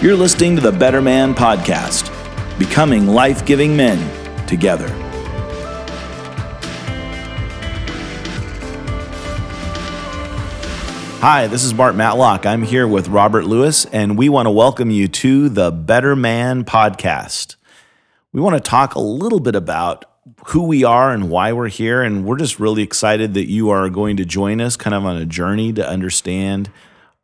You're listening to the Better Man Podcast, becoming life giving men together. Hi, this is Mark Matlock. I'm here with Robert Lewis, and we want to welcome you to the Better Man Podcast. We want to talk a little bit about who we are and why we're here. And we're just really excited that you are going to join us kind of on a journey to understand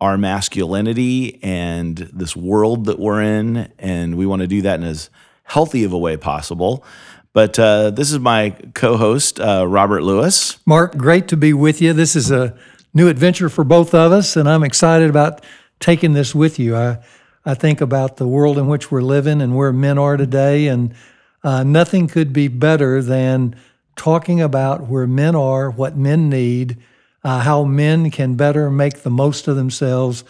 our masculinity and this world that we're in. And we want to do that in as healthy of a way possible. But uh, this is my co host, uh, Robert Lewis. Mark, great to be with you. This is a new adventure for both of us, and I'm excited about taking this with you. I, I think about the world in which we're living and where men are today, and uh, nothing could be better than talking about where men are, what men need, uh, how men can better make the most of themselves.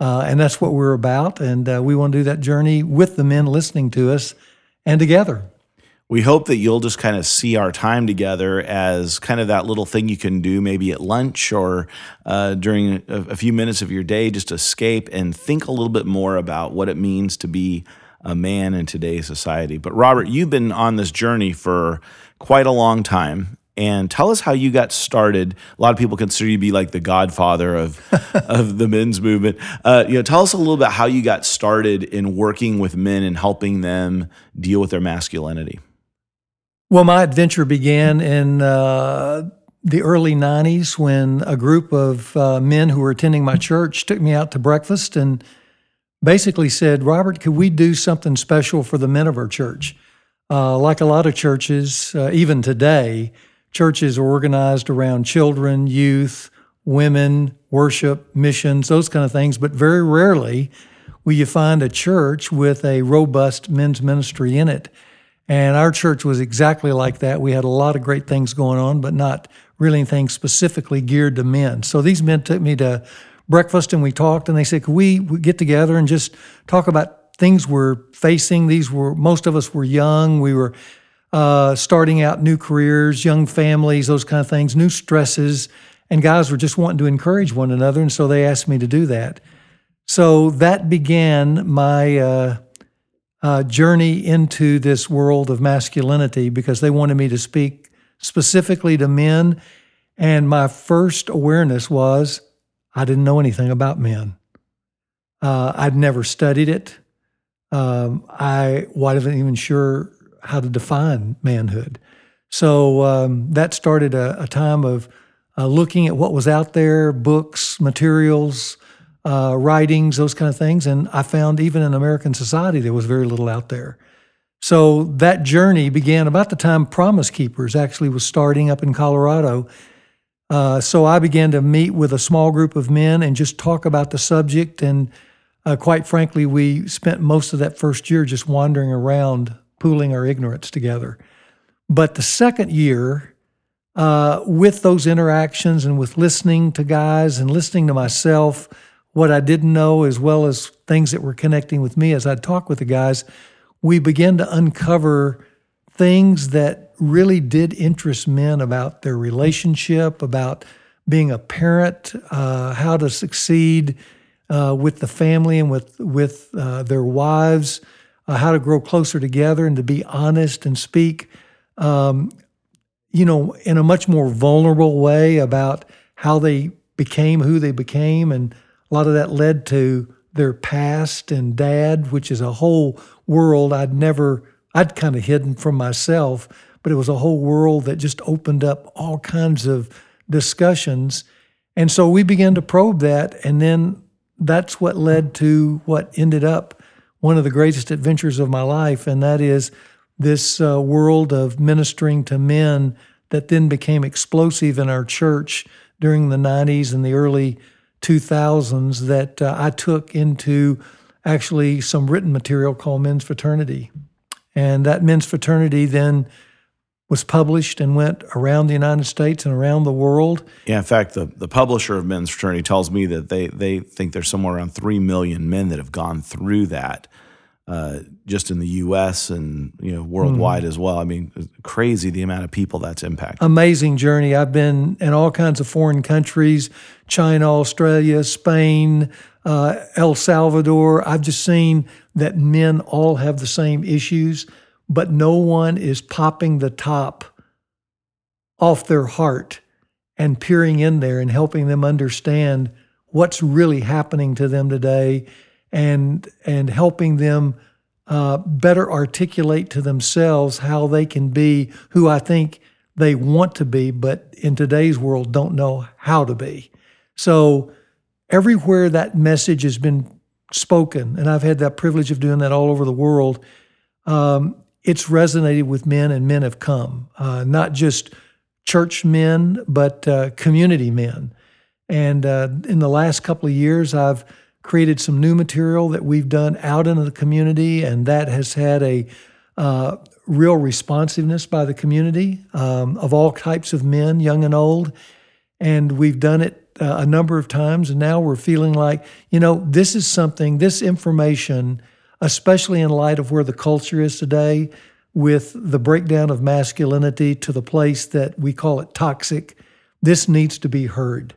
Uh, and that's what we're about. And uh, we want to do that journey with the men listening to us and together we hope that you'll just kind of see our time together as kind of that little thing you can do maybe at lunch or uh, during a, a, few minutes of your day, just escape and think a little bit more about what it means to be a man in today's society. But Robert, you've been on this journey for quite a long time. And tell us how you got started. A lot of people consider you to be like the godfather of, of the men's movement. Uh, you know, tell us a little bit how you got started in working with men and helping them deal with their masculinity. Well, my adventure began in uh, the early 90s when a group of uh, men who were attending my church took me out to breakfast and basically said, Robert, could we do something special for the men of our church? Uh, like a lot of churches, uh, even today, churches are organized around children, youth, women, worship, missions, those kind of things, but very rarely will you find a church with a robust men's ministry in it. And our church was exactly like that. We had a lot of great things going on, but not really anything specifically geared to men. So these men took me to breakfast and we talked, and they said, Could we, get together and just talk about things we're facing? These were, most of us were young. We were uh, starting out new careers, young families, those kind of things, new stresses. And guys were just wanting to encourage one another. And so they asked me to do that. So that began my uh, uh, journey into this world of masculinity because they wanted me to speak specifically to men. And my first awareness was I didn't know anything about men. Uh, I'd never studied it. Um, I wasn't even sure how to define manhood. So um, that started a, a time of uh, looking at what was out there books, materials, uh, writings, those kind of things. And I found even in American society, there was very little out there. So that journey began about the time Promise Keepers actually was starting up in Colorado. Uh, so I began to meet with a small group of men and just talk about the subject. And uh, quite frankly, we spent most of that first year just wandering around, pooling our ignorance together. But the second year, uh, with those interactions and with listening to guys and listening to myself, what I didn't know, as well as things that were connecting with me as I'd talk with the guys, we began to uncover things that really did interest men about their relationship, about being a parent, uh, how to succeed uh, with the family and with with uh, their wives, uh, how to grow closer together and to be honest and speak, um, you know, in a much more vulnerable way about how they became who they became and a lot of that led to their past and dad, which is a whole world I'd never, I'd kind of hidden from myself, but it was a whole world that just opened up all kinds of discussions. And so we began to probe that. And then that's what led to what ended up one of the greatest adventures of my life. And that is this uh, world of ministering to men that then became explosive in our church during the 90s and the early 2000s that uh, I took into actually some written material called Men's Fraternity. And that Men's Fraternity then was published and went around the United States and around the world. Yeah, in fact, the, the publisher of Men's Fraternity tells me that they, they think there's somewhere around 3 million men that have gone through that. uh, just in the U.S. and you know worldwide as well. I mean, crazy the amount of people that's impacted. Amazing journey. I've been in all kinds of foreign countries: China, Australia, Spain, uh, El Salvador. I've just seen that men all have the same issues, but no one is popping the top off their heart and peering in there and helping them understand what's really happening to them today and and helping them uh, better articulate to themselves how they can be who I think they want to be, but in today's world don't know how to be. So everywhere that message has been spoken, and I've had that privilege of doing that all over the world, um, it's resonated with men, and men have come, uh, not just church men, but uh, community men. And uh, in the last couple of years, I've created some new material that we've done out into the community, and that has had a uh, real responsiveness by the community um, of all types of men, young and old. And we've done it uh, a number of times, and now we're feeling like, you know, this is something, this information, especially in light of where the culture is today, with the breakdown of masculinity to the place that we call it toxic, this needs to be heard.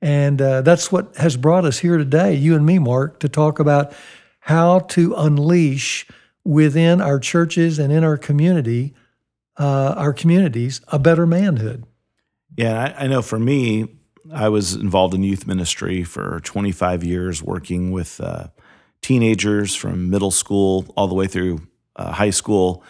And uh, that's what has brought us here today, you and me, Mark, to talk about how to unleash within our churches and in our community, uh, our communities, a better manhood. Yeah, I, I know for me, I was involved in youth ministry for 25 years, working with uh, teenagers from middle school all the way through uh, high school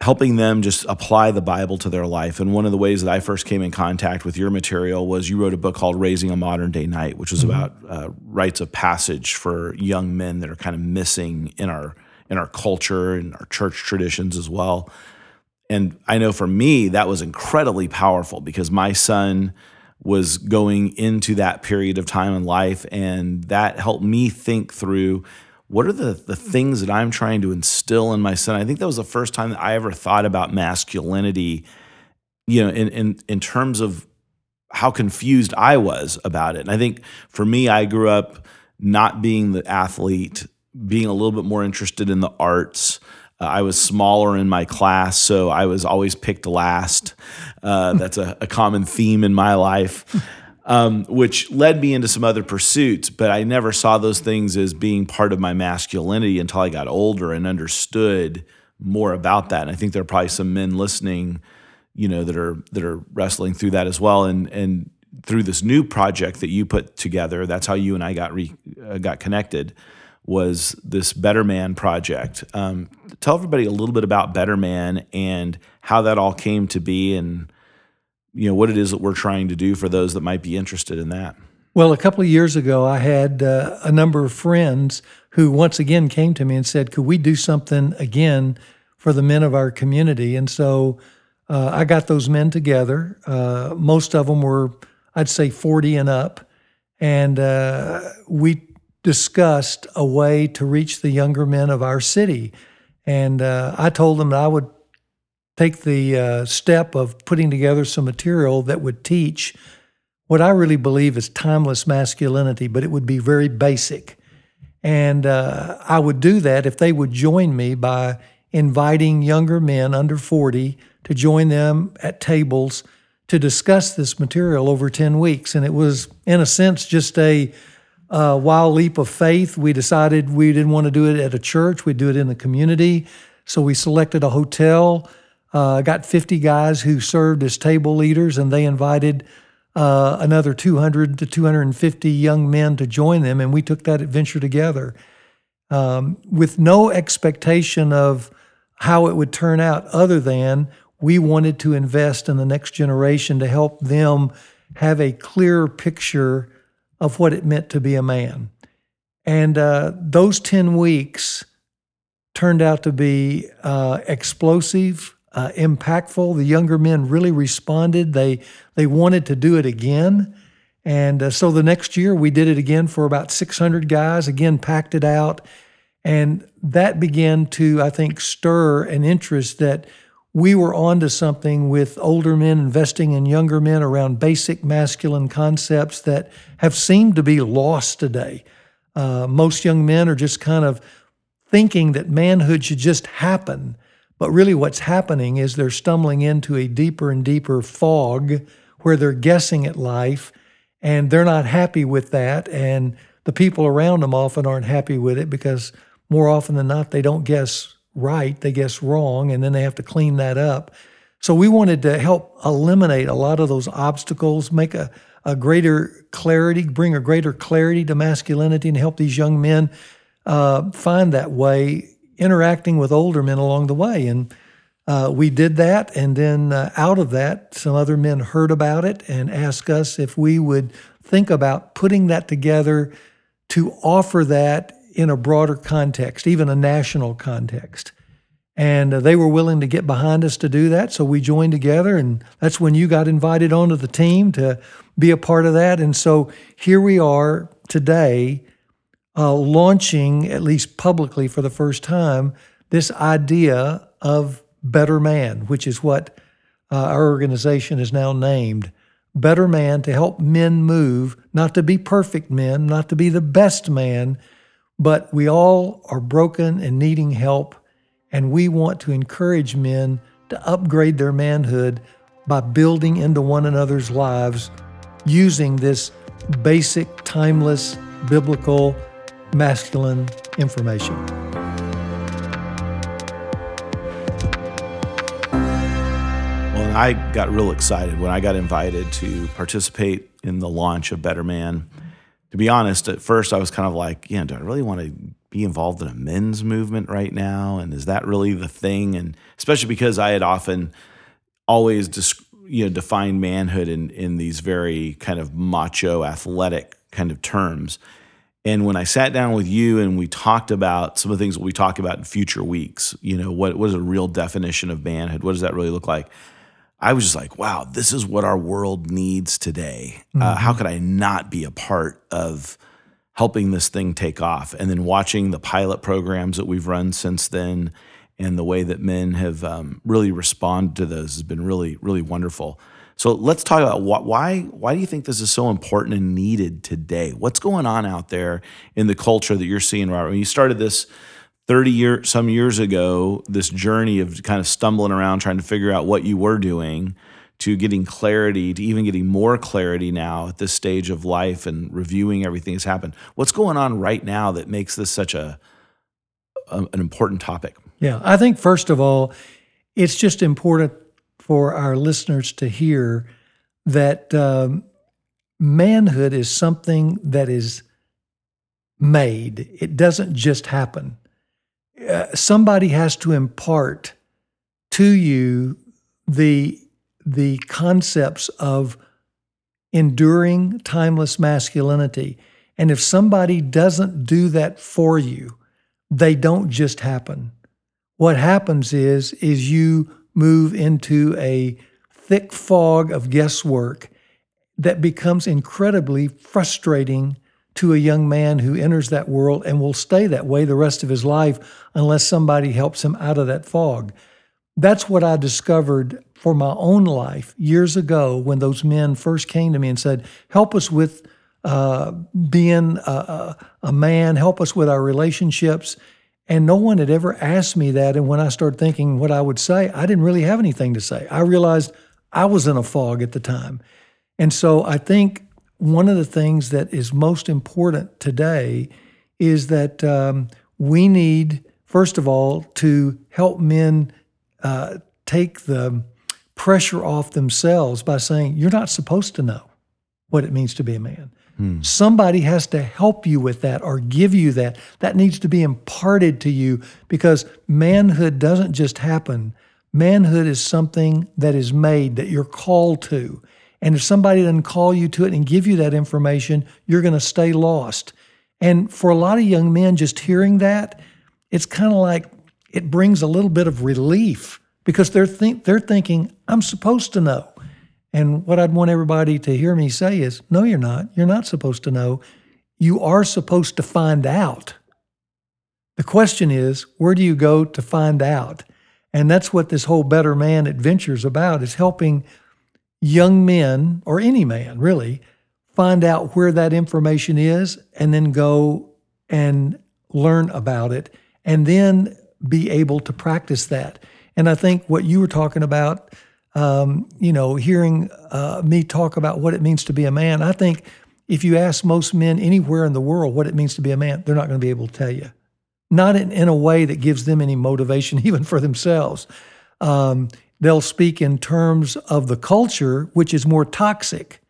helping them just apply the Bible to their life. And one of the ways that I first came in contact with your material was you wrote a book called Raising a Modern Day Knight, which was mm-hmm. about uh, rites of passage for young men that are kind of missing in our in our culture and our church traditions as well. And I know for me that was incredibly powerful because my son was going into that period of time in life and that helped me think through what are the the things that I'm trying to instill in my son? I think that was the first time that I ever thought about masculinity, you know, in in in terms of how confused I was about it. And I think for me, I grew up not being the athlete, being a little bit more interested in the arts. Uh, I was smaller in my class, so I was always picked last. Uh, that's a, a common theme in my life um, which led me into some other pursuits. But I never saw those things as being part of my masculinity until I got older and understood more about that. And I think there are probably some men listening, you know, that are that are wrestling through that as well. And and through this new project that you put together, that's how you and I got re, uh, got connected. Was this Better Man project? Um, tell everybody a little bit about Better Man and how that all came to be, and you know what it is that we're trying to do for those that might be interested in that. Well, a couple of years ago, I had uh, a number of friends who once again came to me and said, "Could we do something again for the men of our community?" And so uh, I got those men together. Uh, most of them were, I'd say, forty and up, and uh, we discussed a way to reach the younger men of our city. And uh, I told them that I would take the uh, step of putting together some material that would teach what I really believe is timeless masculinity, but it would be very basic. And uh, I would do that if they would join me by inviting younger men under 40 to join them at tables to discuss this material over 10 weeks. And it was, in a sense, just a uh, wild leap of faith. We decided we didn't want to do it at a church, we'd do it in the community. So we selected a hotel uh, got 50 guys who served as table leaders, and they invited uh, another 200 to 250 young men to join them, and we took that adventure together um, with no expectation of how it would turn out, other than we wanted to invest in the next generation to help them have a clearer picture of what it meant to be a man. And uh, those 10 weeks turned out to be uh, explosive, uh, impactful. The younger men really responded. They they wanted to do it again, and uh, so the next year we did it again for about 600 guys. Again, packed it out, and that began to I think stir an interest that we were onto something with older men investing in younger men around basic masculine concepts that have seemed to be lost today. Uh, most young men are just kind of thinking that manhood should just happen. But really, what's happening is they're stumbling into a deeper and deeper fog where they're guessing at life and they're not happy with that. And the people around them often aren't happy with it because more often than not, they don't guess right, they guess wrong, and then they have to clean that up. So we wanted to help eliminate a lot of those obstacles, make a, a greater clarity, bring a greater clarity to masculinity, and help these young men uh, find that way, interacting with older men along the way. And uh, we did that, and then uh, out of that, some other men heard about it and asked us if we would think about putting that together to offer that in a broader context, even a national context. And uh, they were willing to get behind us to do that. So we joined together, and that's when you got invited onto the team to be a part of that. And so here we are today, uh, launching, at least publicly for the first time, this idea of Better Man, which is what uh, our organization is now named. Better Man to help men move, not to be perfect men, not to be the best man, but we all are broken and needing help, and we want to encourage men to upgrade their manhood by building into one another's lives using this basic, timeless, biblical, masculine information. Well, I got real excited when I got invited to participate in the launch of Better Man to be honest, at first I was kind of like, yeah, do I really want to be involved in a men's movement right now? And is that really the thing? And especially because I had often always you know defined manhood in in these very kind of macho athletic kind of terms. And when I sat down with you and we talked about some of the things that we talk about in future weeks, you know, what, what is a real definition of manhood? What does that really look like? I was just like, wow, this is what our world needs today. Mm-hmm. Uh, how could I not be a part of helping this thing take off? And then watching the pilot programs that we've run since then and the way that men have um, really responded to those has been really, really wonderful. So let's talk about what, why why do you think this is so important and needed today? What's going on out there in the culture that you're seeing, Robert? When you started this 30 years some years ago this journey of kind of stumbling around trying to figure out what you were doing to getting clarity to even getting more clarity now at this stage of life and reviewing everything that's happened. What's going on right now that makes this such a, a an important topic? Yeah i think first of all it's just important for our listeners to hear that um, manhood is something that is made. It doesn't just happen uh, somebody has to impart to you the the concepts of enduring timeless masculinity. And if somebody doesn't do that for you they don't just happen. What happens is is you move into a thick fog of guesswork that becomes incredibly frustrating to a young man who enters that world and will stay that way the rest of his life unless somebody helps him out of that fog. That's what I discovered for my own life years ago when those men first came to me and said, Help us with uh, being a, a, a man, help us with our relationships. And no one had ever asked me that. And when I started thinking what I would say, I didn't really have anything to say. I realized I was in a fog at the time. And so I think one of the things that is most important today is that um, we need, first of all, to help men uh, take the pressure off themselves by saying, You're not supposed to know what it means to be a man. Hmm. Somebody has to help you with that or give you that. That needs to be imparted to you because manhood doesn't just happen. Manhood is something that is made that you're called to. And if somebody doesn't call you to it and give you that information, you're going to stay lost. And for a lot of young men, just hearing that, it's kind of like it brings a little bit of relief because they're they're thinking, I'm supposed to know. And what I'd want everybody to hear me say is, no, you're not. You're not supposed to know. You are supposed to find out. The question is, where do you go to find out? And that's what this whole Better Man adventure is about, is helping young men, or any man really, find out where that information is and then go and learn about it and then be able to practice that. And I think what you were talking about, um, you know, hearing uh, me talk about what it means to be a man, I think if you ask most men anywhere in the world what it means to be a man, they're not going to be able to tell you. Not in, in a way that gives them any motivation, even for themselves. Um, they'll speak in terms of the culture, which is more toxic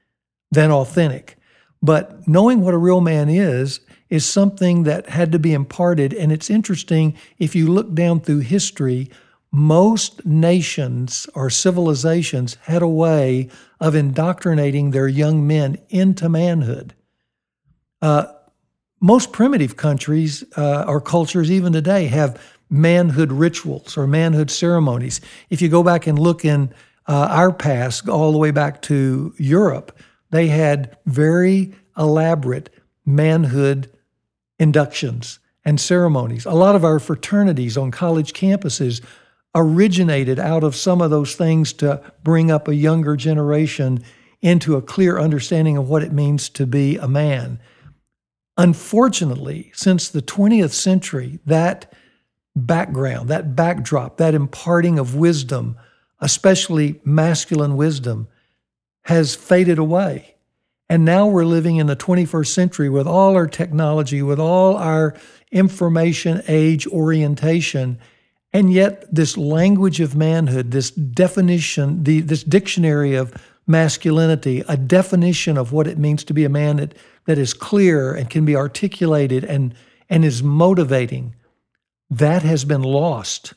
than authentic. But knowing what a real man is, is something that had to be imparted. And it's interesting if you look down through history, most nations or civilizations had a way of indoctrinating their young men into manhood. Uh, most primitive countries uh, or cultures, even today, have manhood rituals or manhood ceremonies. If you go back and look in uh, our past, all the way back to Europe, they had very elaborate manhood inductions and ceremonies. A lot of our fraternities on college campuses originated out of some of those things to bring up a younger generation into a clear understanding of what it means to be a man. Unfortunately, since the 20th century, that background, that backdrop, that imparting of wisdom, especially masculine wisdom, has faded away. And now we're living in the 21st century with all our technology, with all our information age orientation. And yet, this language of manhood, this definition, the, this dictionary of masculinity, a definition of what it means to be a man that, that is clear and can be articulated and, and is motivating, that has been lost.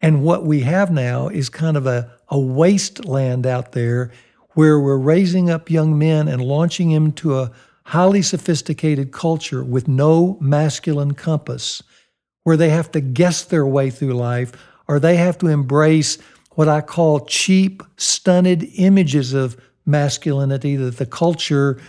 And what we have now is kind of a, a wasteland out there where we're raising up young men and launching them to a highly sophisticated culture with no masculine compass, where they have to guess their way through life or they have to embrace what I call cheap, stunted images of masculinity that the culture,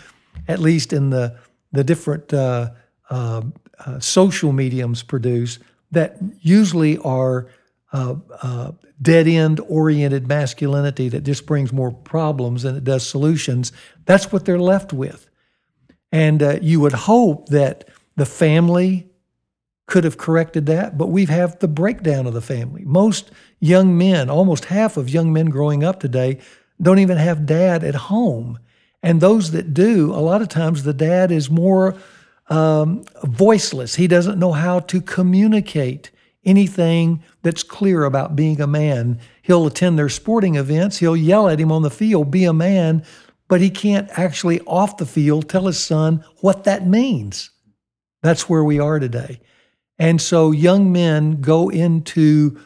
at least in the, the different uh, uh, uh, social mediums, produce that usually are uh, uh, dead end oriented masculinity that just brings more problems than it does solutions. That's what they're left with. And uh, you would hope that the family could have corrected that, but we have the breakdown of the family. Most young men, almost half of young men growing up today, don't even have dad at home. And those that do, a lot of times the dad is more um, voiceless. He doesn't know how to communicate anything that's clear about being a man. He'll attend their sporting events, he'll yell at him on the field, be a man, but he can't actually off the field tell his son what that means. That's where we are today. And so young men go into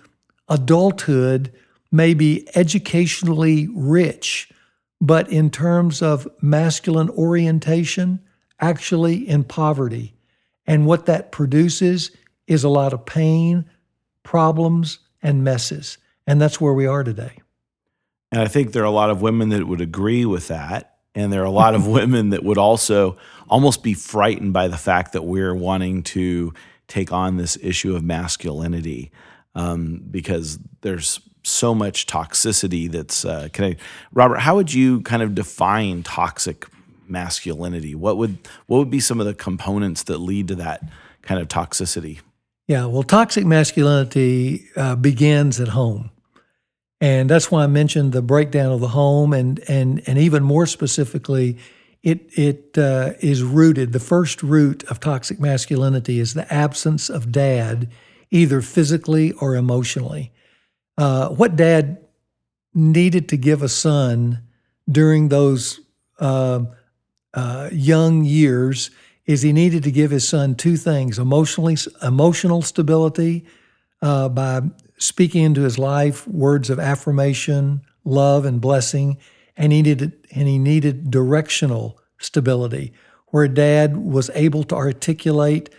adulthood maybe educationally rich, but in terms of masculine orientation, actually in poverty. And what that produces is a lot of pain, problems, and messes. And that's where we are today. And I think there are a lot of women that would agree with that. And there are a lot of women that would also almost be frightened by the fact that we're wanting to take on this issue of masculinity um, because there's so much toxicity that's uh, connected. Robert, how would you kind of define toxic masculinity? What would what would be some of the components that lead to that kind of toxicity? Yeah, well, toxic masculinity uh, begins at home. And that's why I mentioned the breakdown of the home, and and and even more specifically, it it uh, is rooted. The first root of toxic masculinity is the absence of dad, either physically or emotionally. Uh, what dad needed to give a son during those uh, uh young years is he needed to give his son two things emotionally emotional stability uh, by speaking into his life words of affirmation love and blessing and he needed and he needed directional stability where dad was able to articulate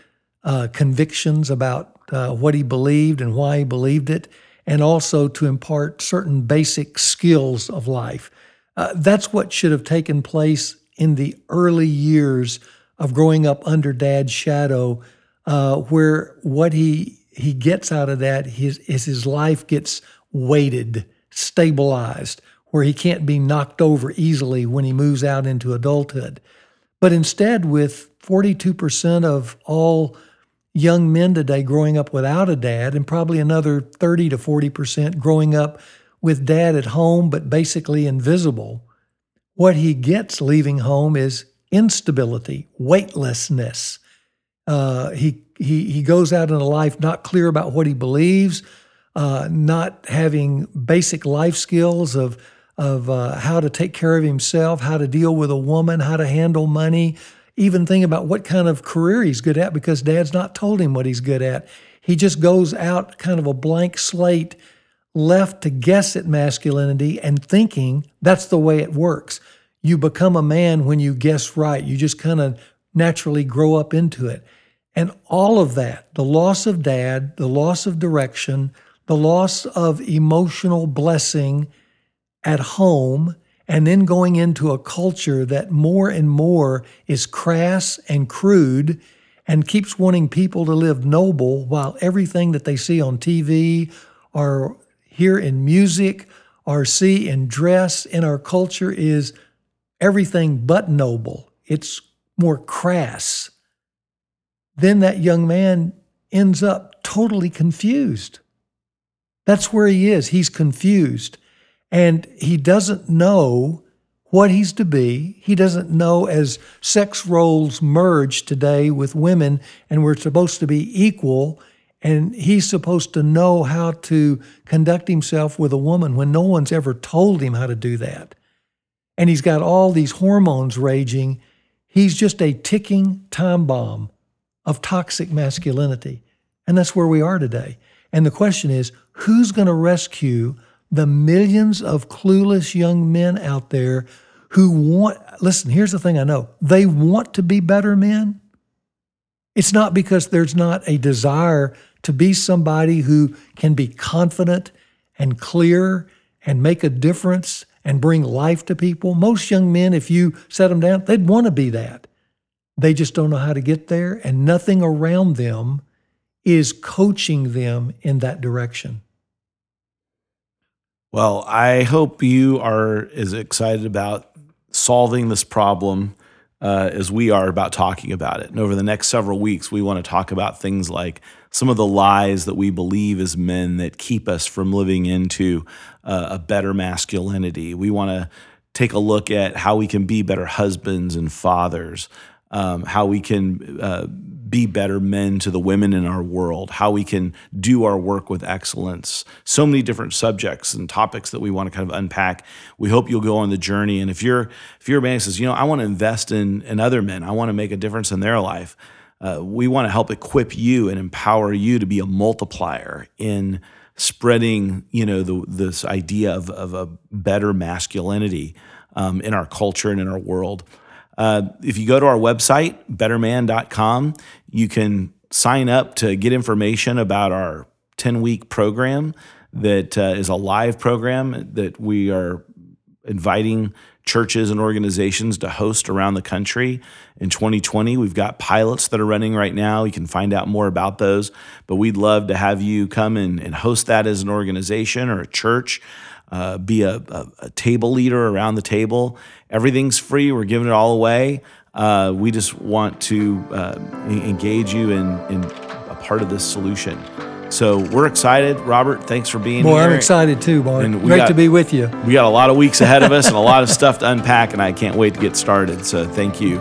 uh, convictions about uh, what he believed and why he believed it and also to impart certain basic skills of life. Uh, that's what should have taken place in the early years of growing up under dad's shadow, uh, where what he he gets out of that is, is his life gets weighted, stabilized, where he can't be knocked over easily when he moves out into adulthood. But instead, with 42% of all young men today growing up without a dad, and probably another 30 to 40% growing up with dad at home, but basically invisible. What he gets leaving home is instability, weightlessness. Uh, he, he, he goes out in a life not clear about what he believes, uh, not having basic life skills of, of uh, how to take care of himself, how to deal with a woman, how to handle money, even think about what kind of career he's good at because dad's not told him what he's good at. He just goes out kind of a blank slate, left to guess at masculinity and thinking that's the way it works. You become a man when you guess right. You just kind of naturally grow up into it. And all of that, the loss of dad, the loss of direction, the loss of emotional blessing at home, and then going into a culture that more and more is crass and crude and keeps wanting people to live noble while everything that they see on TV or hear in music or see in dress in our culture is everything but noble. It's more crass. Then that young man ends up totally confused. That's where he is. He's confused. And he doesn't know what he's to be. He doesn't know as sex roles merge today with women and we're supposed to be equal. And he's supposed to know how to conduct himself with a woman when no one's ever told him how to do that. And he's got all these hormones raging. He's just a ticking time bomb of toxic masculinity. And that's where we are today. And the question is who's going to rescue the millions of clueless young men out there who want, listen, here's the thing I know they want to be better men. It's not because there's not a desire to be somebody who can be confident and clear and make a difference and bring life to people. Most young men, if you set them down, they'd want to be that. They just don't know how to get there, and nothing around them is coaching them in that direction. Well, I hope you are as excited about solving this problem uh, as we are about talking about it. And over the next several weeks, we want to talk about things like some of the lies that we believe as men that keep us from living into uh, a better masculinity. We want to take a look at how we can be better husbands and fathers, um, how we can uh, be better men to the women in our world, how we can do our work with excellence. So many different subjects and topics that we want to kind of unpack. We hope you'll go on the journey. And if you're if you're a man says, you know, I want to invest in in other men, I want to make a difference in their life. Uh, we want to help equip you and empower you to be a multiplier in spreading, you know, the, this idea of, of a better masculinity um, in our culture and in our world. Uh, if you go to our website, betterman.com, you can sign up to get information about our 10 week program that uh, is a live program that we are inviting churches and organizations to host around the country in 2020. We've got pilots that are running right now. You can find out more about those, but we'd love to have you come and, and host that as an organization or a church. Uh, be a, a, a, table leader around the table. Everything's free. We're giving it all away. Uh, we just want to uh, engage you in, in a part of this solution. So we're excited. Robert, thanks for being Boy, here. I'm excited too, Mark. Great got, to be with you. We got a lot of weeks ahead of us and a lot of stuff to unpack, and I can't wait to get started. So thank you.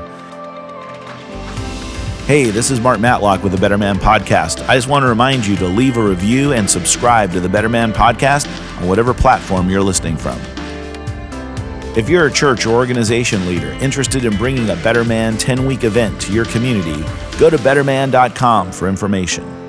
Hey, this is Mark Matlock with the Better Man Podcast. I just want to remind you to leave a review and subscribe to the Better Man Podcast on whatever platform you're listening from. If you're a church or organization leader interested in bringing a Better Man 10 week event to your community, go to betterman.com for information.